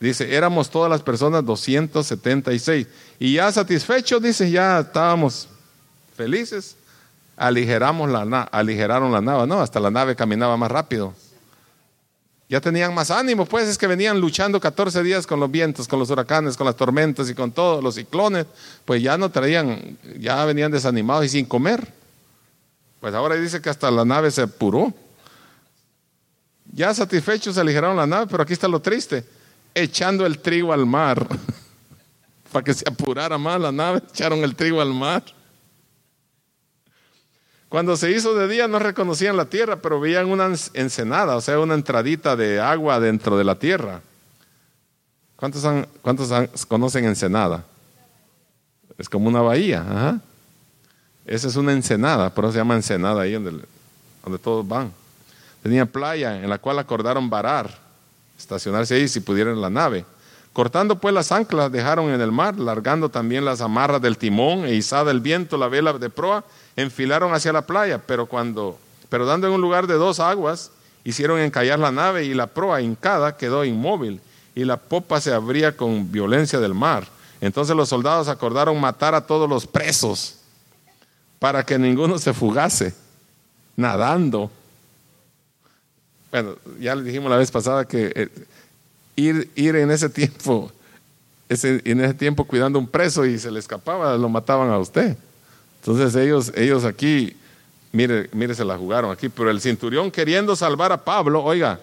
Dice, éramos todas las personas 276. Y ya satisfechos, dice, ya estábamos felices. Aligeramos la, aligeraron la nave, ¿no? Hasta la nave caminaba más rápido. Ya tenían más ánimo, pues es que venían luchando 14 días con los vientos, con los huracanes, con las tormentas y con todos los ciclones, pues ya no traían, ya venían desanimados y sin comer. Pues ahora dice que hasta la nave se apuró. Ya satisfechos aligeraron la nave, pero aquí está lo triste, echando el trigo al mar. [LAUGHS] Para que se apurara más la nave, echaron el trigo al mar. Cuando se hizo de día no reconocían la tierra, pero veían una ensenada, o sea, una entradita de agua dentro de la tierra. ¿Cuántos, cuántos conocen ensenada? Es como una bahía. Ajá. Esa es una ensenada, por eso se llama ensenada ahí donde, donde todos van. Tenía playa en la cual acordaron varar, estacionarse ahí si pudieran la nave. Cortando pues las anclas dejaron en el mar, largando también las amarras del timón e izada el viento la vela de proa enfilaron hacia la playa, pero cuando, pero dando en un lugar de dos aguas, hicieron encallar la nave y la proa hincada quedó inmóvil y la popa se abría con violencia del mar. Entonces los soldados acordaron matar a todos los presos para que ninguno se fugase, nadando. Bueno, ya le dijimos la vez pasada que eh, ir, ir en ese tiempo, ese, en ese tiempo cuidando un preso y se le escapaba, lo mataban a usted. Entonces ellos, ellos aquí, mire, mire, se la jugaron aquí, pero el centurión queriendo salvar a Pablo, oiga,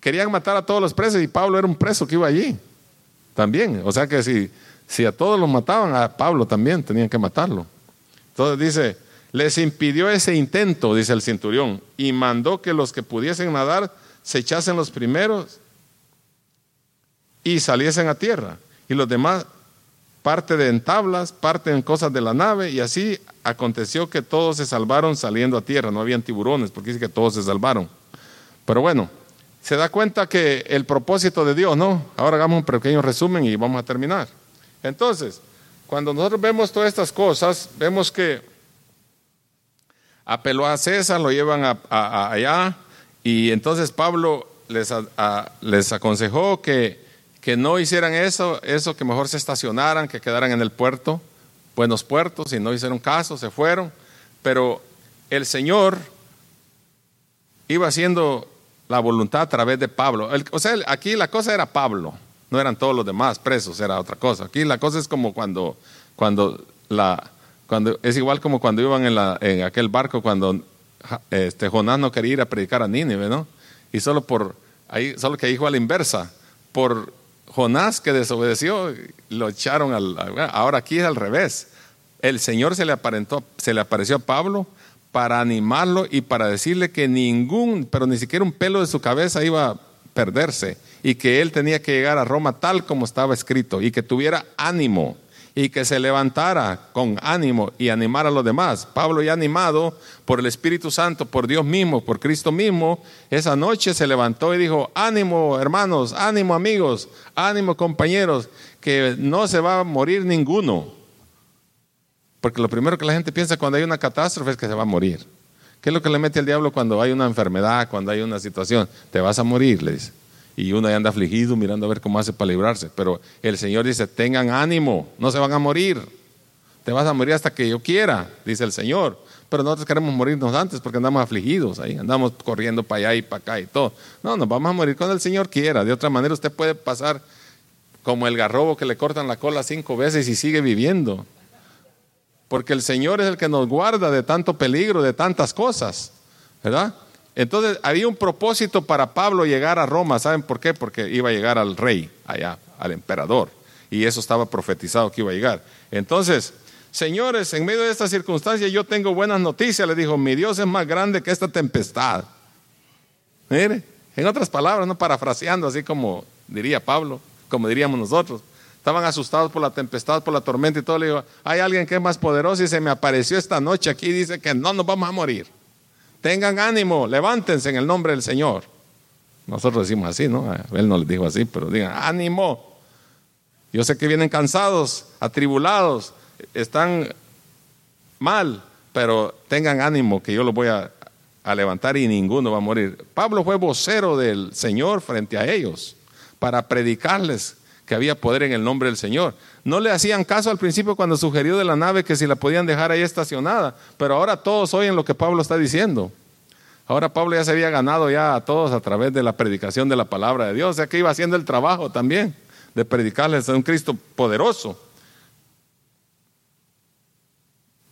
querían matar a todos los presos y Pablo era un preso que iba allí. También, o sea que si, si a todos los mataban, a Pablo también tenían que matarlo. Entonces dice, les impidió ese intento, dice el centurión, y mandó que los que pudiesen nadar se echasen los primeros y saliesen a tierra. Y los demás parte de en tablas, parte en cosas de la nave, y así aconteció que todos se salvaron saliendo a tierra, no habían tiburones, porque dice que todos se salvaron. Pero bueno, se da cuenta que el propósito de Dios, ¿no? Ahora hagamos un pequeño resumen y vamos a terminar. Entonces, cuando nosotros vemos todas estas cosas, vemos que apeló a César, lo llevan a, allá, y entonces Pablo les, les aconsejó que que no hicieran eso, eso que mejor se estacionaran, que quedaran en el puerto, buenos puertos, y no hicieron caso, se fueron. Pero el Señor iba haciendo la voluntad a través de Pablo. o sea, aquí la cosa era Pablo, no eran todos los demás presos, era otra cosa. Aquí la cosa es como cuando, cuando la, es igual como cuando iban en, la, en aquel barco cuando este, Jonás no quería ir a predicar a Nínive, ¿no? Y solo por, ahí, solo que dijo a la inversa, por Jonás que desobedeció, lo echaron al... Ahora aquí es al revés. El Señor se le, aparentó, se le apareció a Pablo para animarlo y para decirle que ningún, pero ni siquiera un pelo de su cabeza iba a perderse y que él tenía que llegar a Roma tal como estaba escrito y que tuviera ánimo y que se levantara con ánimo y animara a los demás. Pablo ya animado por el Espíritu Santo, por Dios mismo, por Cristo mismo, esa noche se levantó y dijo, ánimo hermanos, ánimo amigos, ánimo compañeros, que no se va a morir ninguno. Porque lo primero que la gente piensa cuando hay una catástrofe es que se va a morir, ¿Qué es lo que le mete el diablo cuando hay una enfermedad, cuando hay una situación? Te vas a morir, le dice. Y uno ya anda afligido mirando a ver cómo hace para librarse. Pero el Señor dice, tengan ánimo, no se van a morir. Te vas a morir hasta que yo quiera, dice el Señor. Pero nosotros queremos morirnos antes porque andamos afligidos ahí, andamos corriendo para allá y para acá y todo. No, nos vamos a morir cuando el Señor quiera. De otra manera usted puede pasar como el garrobo que le cortan la cola cinco veces y sigue viviendo. Porque el Señor es el que nos guarda de tanto peligro, de tantas cosas. ¿Verdad? Entonces había un propósito para Pablo llegar a Roma. ¿Saben por qué? Porque iba a llegar al rey, allá, al emperador. Y eso estaba profetizado que iba a llegar. Entonces, señores, en medio de esta circunstancia yo tengo buenas noticias. Le dijo, mi Dios es más grande que esta tempestad. Mire, en otras palabras, no parafraseando así como diría Pablo, como diríamos nosotros. Estaban asustados por la tempestad, por la tormenta y todo. Le digo, hay alguien que es más poderoso y se me apareció esta noche aquí y dice que no nos vamos a morir. Tengan ánimo, levántense en el nombre del Señor. Nosotros decimos así, ¿no? Él no les dijo así, pero digan, ánimo. Yo sé que vienen cansados, atribulados, están mal, pero tengan ánimo que yo los voy a, a levantar y ninguno va a morir. Pablo fue vocero del Señor frente a ellos para predicarles que había poder en el nombre del Señor. No le hacían caso al principio cuando sugirió de la nave que si la podían dejar ahí estacionada, pero ahora todos oyen lo que Pablo está diciendo. Ahora Pablo ya se había ganado ya a todos a través de la predicación de la palabra de Dios, o sea que iba haciendo el trabajo también de predicarles a un Cristo poderoso.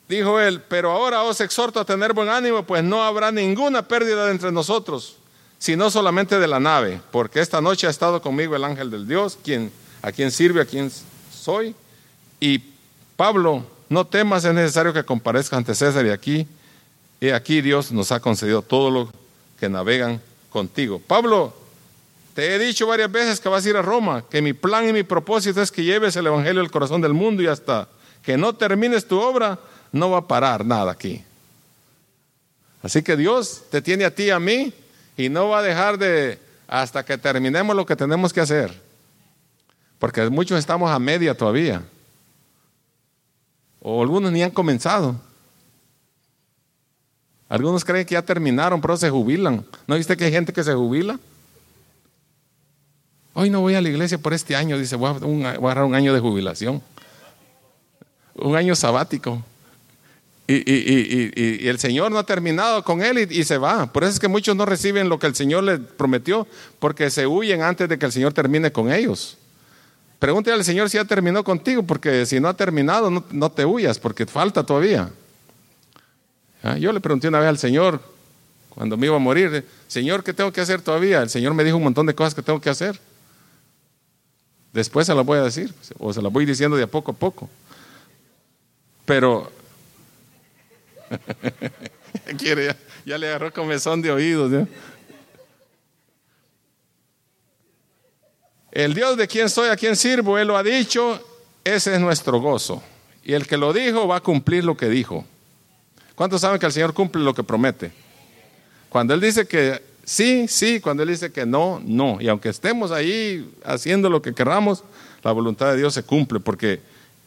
Dijo él, pero ahora os exhorto a tener buen ánimo, pues no habrá ninguna pérdida de entre nosotros, sino solamente de la nave, porque esta noche ha estado conmigo el ángel del Dios, quien, a quien sirve, a quien soy. Y Pablo, no temas, es necesario que comparezca ante César y aquí, y aquí Dios nos ha concedido todo lo que navegan contigo. Pablo, te he dicho varias veces que vas a ir a Roma, que mi plan y mi propósito es que lleves el Evangelio al corazón del mundo y hasta que no termines tu obra, no va a parar nada aquí. Así que Dios te tiene a ti y a mí y no va a dejar de hasta que terminemos lo que tenemos que hacer. Porque muchos estamos a media todavía. O algunos ni han comenzado. Algunos creen que ya terminaron, pero se jubilan. ¿No viste que hay gente que se jubila? Hoy no voy a la iglesia por este año, dice, voy a, agarrar un año de jubilación. Un año sabático. Y, el Señor no ha terminado con él y, se va. Por eso es que muchos no reciben lo que el Señor les prometió, porque se huyen antes de que el Señor termine con ellos. Pregúntale al Señor si ya terminó contigo, porque si no ha terminado, no, te huyas, porque falta todavía. Ah, yo le pregunté una vez al Señor, cuando me iba a morir, Señor, ¿qué tengo que hacer todavía? El Señor me dijo un montón de cosas que tengo que hacer. Después se las voy a decir, o se las voy diciendo de a poco a poco. Pero [LAUGHS] Quiere, ya, le agarró comezón de oídos. El Dios de quien soy, a quien sirvo, Él lo ha dicho, ese es nuestro gozo. Y el que lo dijo va a cumplir lo que dijo. ¿Cuántos saben que el Señor cumple lo que promete? Cuando Él dice que sí, sí, cuando Él dice que no, no. Y aunque estemos ahí haciendo lo que queramos, la voluntad de Dios se cumple porque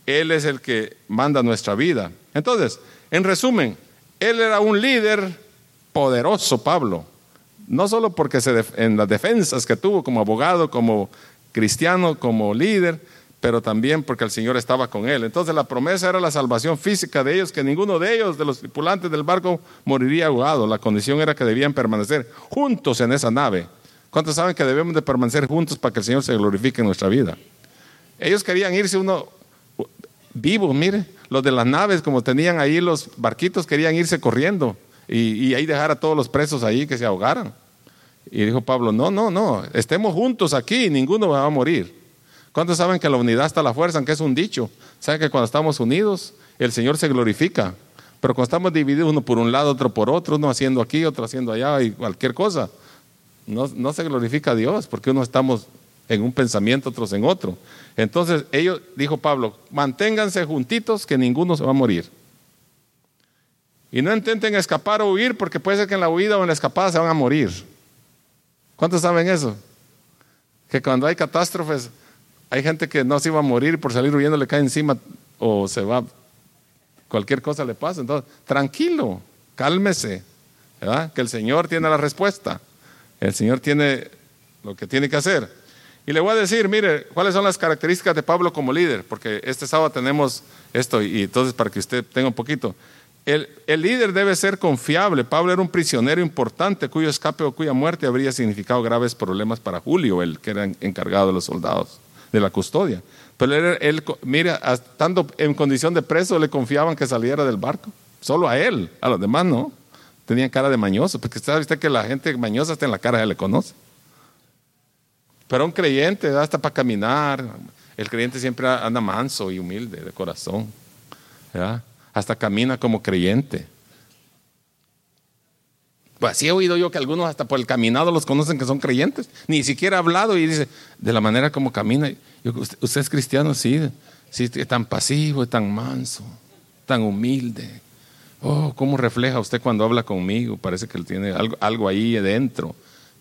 Él es el que manda nuestra vida. Entonces, en resumen, él era un líder poderoso, Pablo. No solo porque se en las defensas que tuvo como abogado, como cristiano, como líder, pero también porque el Señor estaba con él. Entonces la promesa era la salvación física de ellos, que ninguno de ellos, de los tripulantes del barco, moriría ahogado. La condición era que debían permanecer juntos en esa nave. ¿Cuántos saben que debemos de permanecer juntos para que el Señor se glorifique en nuestra vida? Ellos querían irse uno vivo, mire, los de las naves, como tenían ahí los barquitos, querían irse corriendo y, ahí dejar a todos los presos ahí que se ahogaran. Y dijo Pablo, no, no, no, estemos juntos aquí, ninguno va a morir. ¿Cuántos saben que la unidad está la fuerza, aunque es un dicho? ¿Saben que cuando estamos unidos, el Señor se glorifica? Pero cuando estamos divididos uno por un lado, otro por otro, uno haciendo aquí, otro haciendo allá y cualquier cosa, no, no se glorifica Dios porque uno estamos en un pensamiento, otros en otro. Entonces, ellos, dijo Pablo, manténganse juntitos que ninguno se va a morir. Y no intenten escapar o huir porque puede ser que en la huida o en la escapada se van a morir. ¿Cuántos saben eso? Que cuando hay catástrofes, hay gente que no se iba a morir por salir huyendo, le cae encima o se va, cualquier cosa le pasa. Entonces, tranquilo, cálmese, ¿verdad? Que el Señor tiene la respuesta. El Señor tiene lo que tiene que hacer. Y le voy a decir, mire, cuáles son las características de Pablo como líder, porque este sábado tenemos esto y entonces para que usted tenga un poquito. El, líder debe ser confiable. Pablo era un prisionero importante cuyo escape o cuya muerte habría significado graves problemas para Julio, el que era encargado de los soldados, de la custodia. Pero él, mira, estando en condición de preso, le confiaban que saliera del barco. Solo a él, a los demás no. Tenían cara de mañoso, porque sabe que la gente mañosa está en la cara, ya le conoce. Pero un creyente, hasta para caminar, el creyente siempre anda manso y humilde de corazón. Hasta camina como creyente. Pues así he oído yo que algunos hasta por el caminado los conocen que son creyentes. Ni siquiera ha hablado y dice, de la manera como camina. usted, es cristiano, sí, sí, es tan pasivo, tan manso, tan humilde. Oh, ¿cómo refleja usted cuando habla conmigo? Parece que tiene algo, algo ahí dentro,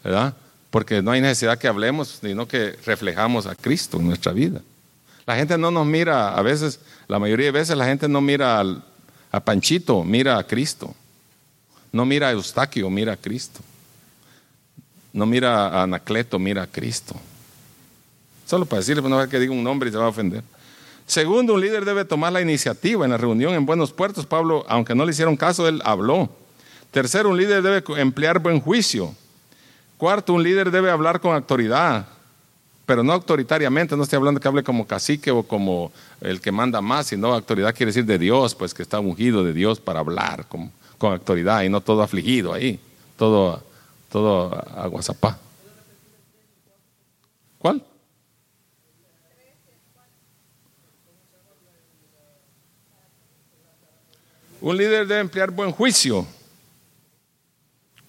¿verdad? porque no hay necesidad que hablemos, sino que reflejamos a Cristo en nuestra vida. La gente no nos mira, a veces, la mayoría de veces la gente no mira a Panchito, mira a Cristo. No mira a Eustaquio, mira a Cristo. No mira a Anacleto, mira a Cristo. Solo para decirle, pues, no es que diga un nombre y se va a ofender. Segundo, un líder debe tomar la iniciativa. En la reunión en Buenos Puertos, Pablo, aunque no le hicieron caso, él habló. Tercero, un líder debe emplear buen juicio. Cuarto, un líder debe hablar con autoridad, pero no autoritariamente, no estoy hablando que hable como cacique o como el que manda más, sino autoridad quiere decir de Dios, pues que está ungido de Dios para hablar con, autoridad y no todo afligido ahí, todo, todo aguazapá. ¿Cuál? Un líder debe emplear buen juicio.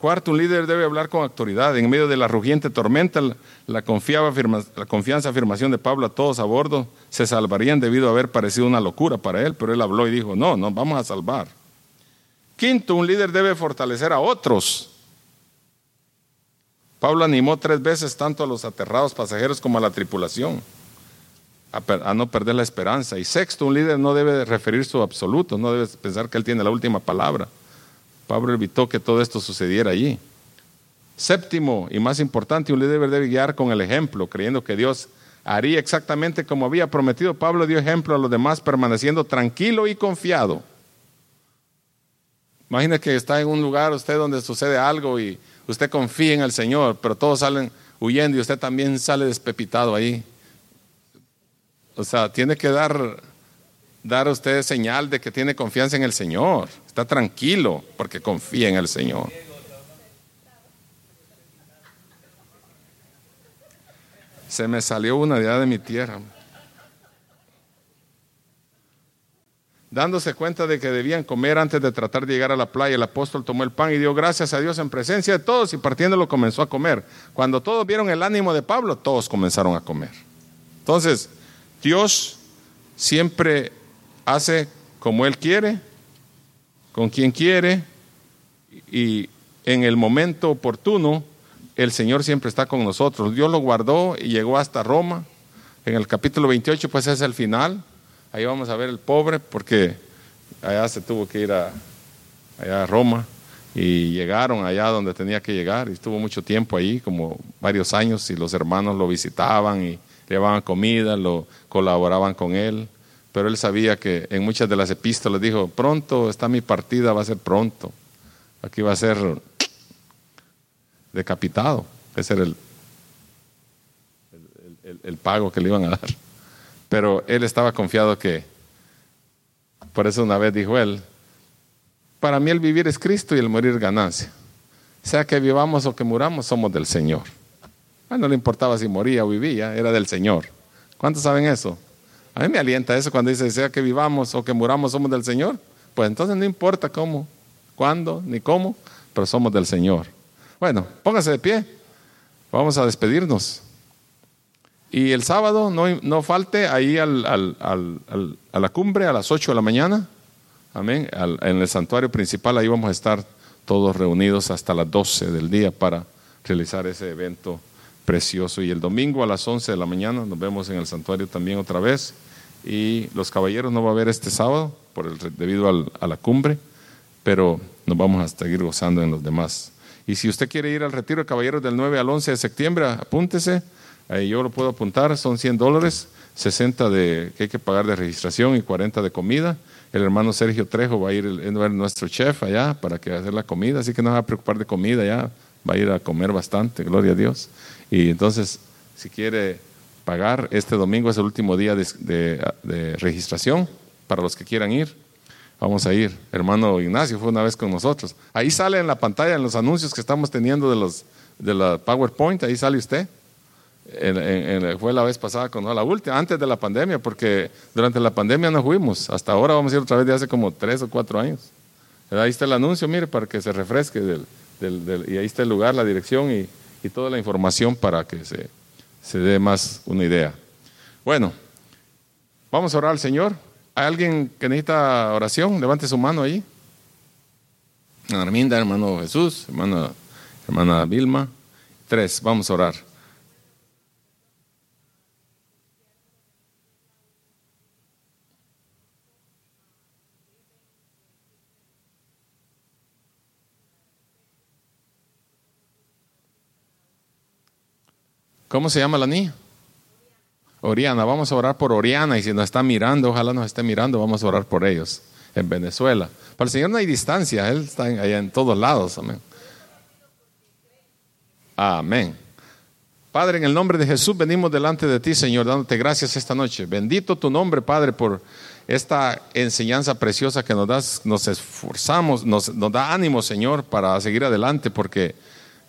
Cuarto, un líder debe hablar con autoridad. En medio de la rugiente tormenta, la, confiaba, la confianza afirmación de Pablo a todos a bordo se salvarían debido a haber parecido una locura para él, pero él habló y dijo, no, nos vamos a salvar. Quinto, un líder debe fortalecer a otros. Pablo animó tres veces tanto a los aterrados pasajeros como a la tripulación a, a no perder la esperanza. Y sexto, un líder no debe referir su absoluto, no debe pensar que él tiene la última palabra. Pablo evitó que todo esto sucediera allí. Séptimo y más importante, un líder debe guiar con el ejemplo, creyendo que Dios haría exactamente como había prometido. Pablo dio ejemplo a los demás permaneciendo tranquilo y confiado. Imagina que está en un lugar usted donde sucede algo y usted confía en el Señor, pero todos salen huyendo y usted también sale despepitado ahí. O sea, tiene que dar dar a usted señal de que tiene confianza en el Señor. Está tranquilo porque confía en el Señor. Se me salió una idea de mi tierra. Dándose cuenta de que debían comer antes de tratar de llegar a la playa, el apóstol tomó el pan y dio gracias a Dios en presencia de todos y partiéndolo comenzó a comer. Cuando todos vieron el ánimo de Pablo, todos comenzaron a comer. Entonces, Dios siempre hace como Él quiere, con quien quiere, y en el momento oportuno, el Señor siempre está con nosotros. Dios lo guardó y llegó hasta Roma. En el capítulo 28, pues es el final. Ahí vamos a ver el pobre, porque allá se tuvo que ir a, allá a Roma y llegaron allá donde tenía que llegar y estuvo mucho tiempo ahí, como varios años, y los hermanos lo visitaban y llevaban comida, lo colaboraban con él pero él sabía que en muchas de las epístolas dijo, pronto está mi partida, va a ser pronto. Aquí va a ser decapitado. Ese era el, el, pago que le iban a dar. Pero él estaba confiado que, por eso una vez dijo él, para mí el vivir es Cristo y el morir ganancia. Sea que vivamos o que muramos, somos del Señor. A no le importaba si moría o vivía, era del Señor. ¿Cuántos saben eso? A mí me alienta eso cuando dice, sea que vivamos o que muramos, somos del Señor. Pues entonces no importa cómo, cuándo, ni cómo, pero somos del Señor. Bueno, póngase de pie. Vamos a despedirnos. Y el sábado no, no falte ahí a la cumbre a las 8 de la mañana. Amén. en el santuario principal, ahí vamos a estar todos reunidos hasta las 12 del día para realizar ese evento precioso. Y el domingo a las 11 de la mañana nos vemos en el santuario también otra vez. Y los caballeros no va a haber este sábado por el, debido a la cumbre, pero nos vamos a seguir gozando en los demás. Y si usted quiere ir al retiro de caballeros del 9 al 11 de septiembre, apúntese. Ahí yo lo puedo apuntar, son 100 dólares, 60 de, que hay que pagar de registración y 40 de comida. El hermano Sergio Trejo va a ir, a ver nuestro chef allá para que hacer la comida, así que no va a preocupar de comida ya, va a ir a comer bastante, gloria a Dios. Y entonces, si quiere pagar, este domingo es el último día de registración para los que quieran ir. Vamos a ir. Hermano Ignacio fue una vez con nosotros. Ahí sale en la pantalla, en los anuncios que estamos teniendo de, los, de la PowerPoint, ahí sale usted. fue la vez pasada con la última, antes de la pandemia, porque durante la pandemia no fuimos. Hasta ahora vamos a ir otra vez de hace como tres o cuatro años. Ahí está el anuncio, mire, para que se refresque. Del, del, y ahí está el lugar, la dirección y, y toda la información para que se, se dé más una idea. Bueno, vamos a orar al Señor. ¿Hay alguien que necesita oración? Levante su mano ahí. Arminda, hermano Jesús, hermana, hermana Vilma. Tres, vamos a orar. ¿Cómo se llama la niña? Oriana, vamos a orar por Oriana y si nos está mirando, ojalá nos esté mirando, vamos a orar por ellos en Venezuela. Para el Señor no hay distancia, Él está allá en todos lados. Amén. Amén. Padre, en el nombre de Jesús venimos delante de ti, Señor, dándote gracias esta noche. Bendito tu nombre, Padre, por esta enseñanza preciosa que nos das. Nos esforzamos, nos, nos da ánimo, Señor, para seguir adelante, porque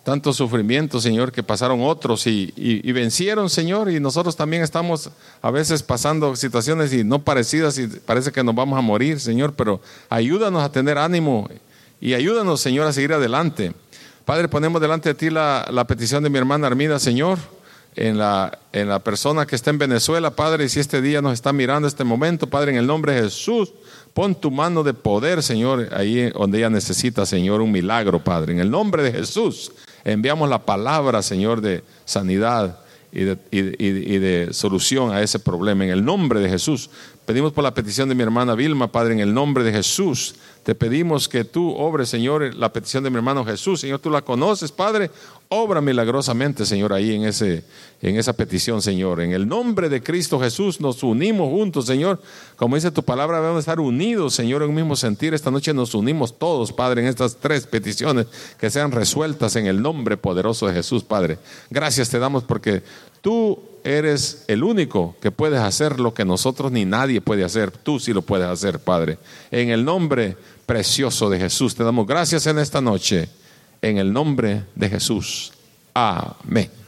tanto sufrimiento, Señor, que pasaron otros y, vencieron, Señor, y nosotros también estamos a veces pasando situaciones y no parecidas y parece que nos vamos a morir, Señor, pero ayúdanos a tener ánimo y ayúdanos, Señor, a seguir adelante. Padre, ponemos delante de ti la, la petición de mi hermana Armida, Señor, en la, en la persona que está en Venezuela, Padre, y si este día nos está mirando este momento, Padre, en el nombre de Jesús, pon tu mano de poder, Señor, ahí donde ella necesita, Señor, un milagro, Padre, en el nombre de Jesús. Enviamos la palabra, Señor, de sanidad y de, y de, solución a ese problema. En el nombre de Jesús. Pedimos por la petición de mi hermana Vilma, Padre, en el nombre de Jesús. Te pedimos que tú obres, Señor, la petición de mi hermano Jesús. Señor, tú la conoces, Padre. Obra milagrosamente, Señor, ahí en, ese, en esa petición, Señor. En el nombre de Cristo Jesús nos unimos juntos, Señor. Como dice tu palabra, debemos estar unidos, Señor, en un mismo sentir. Esta noche nos unimos todos, Padre, en estas tres peticiones que sean resueltas en el nombre poderoso de Jesús, Padre. Gracias te damos porque tú eres el único que puedes hacer lo que nosotros ni nadie puede hacer. Tú sí lo puedes hacer, Padre. En el nombre precioso de Jesús te damos gracias en esta noche. En el nombre de Jesús. Amén.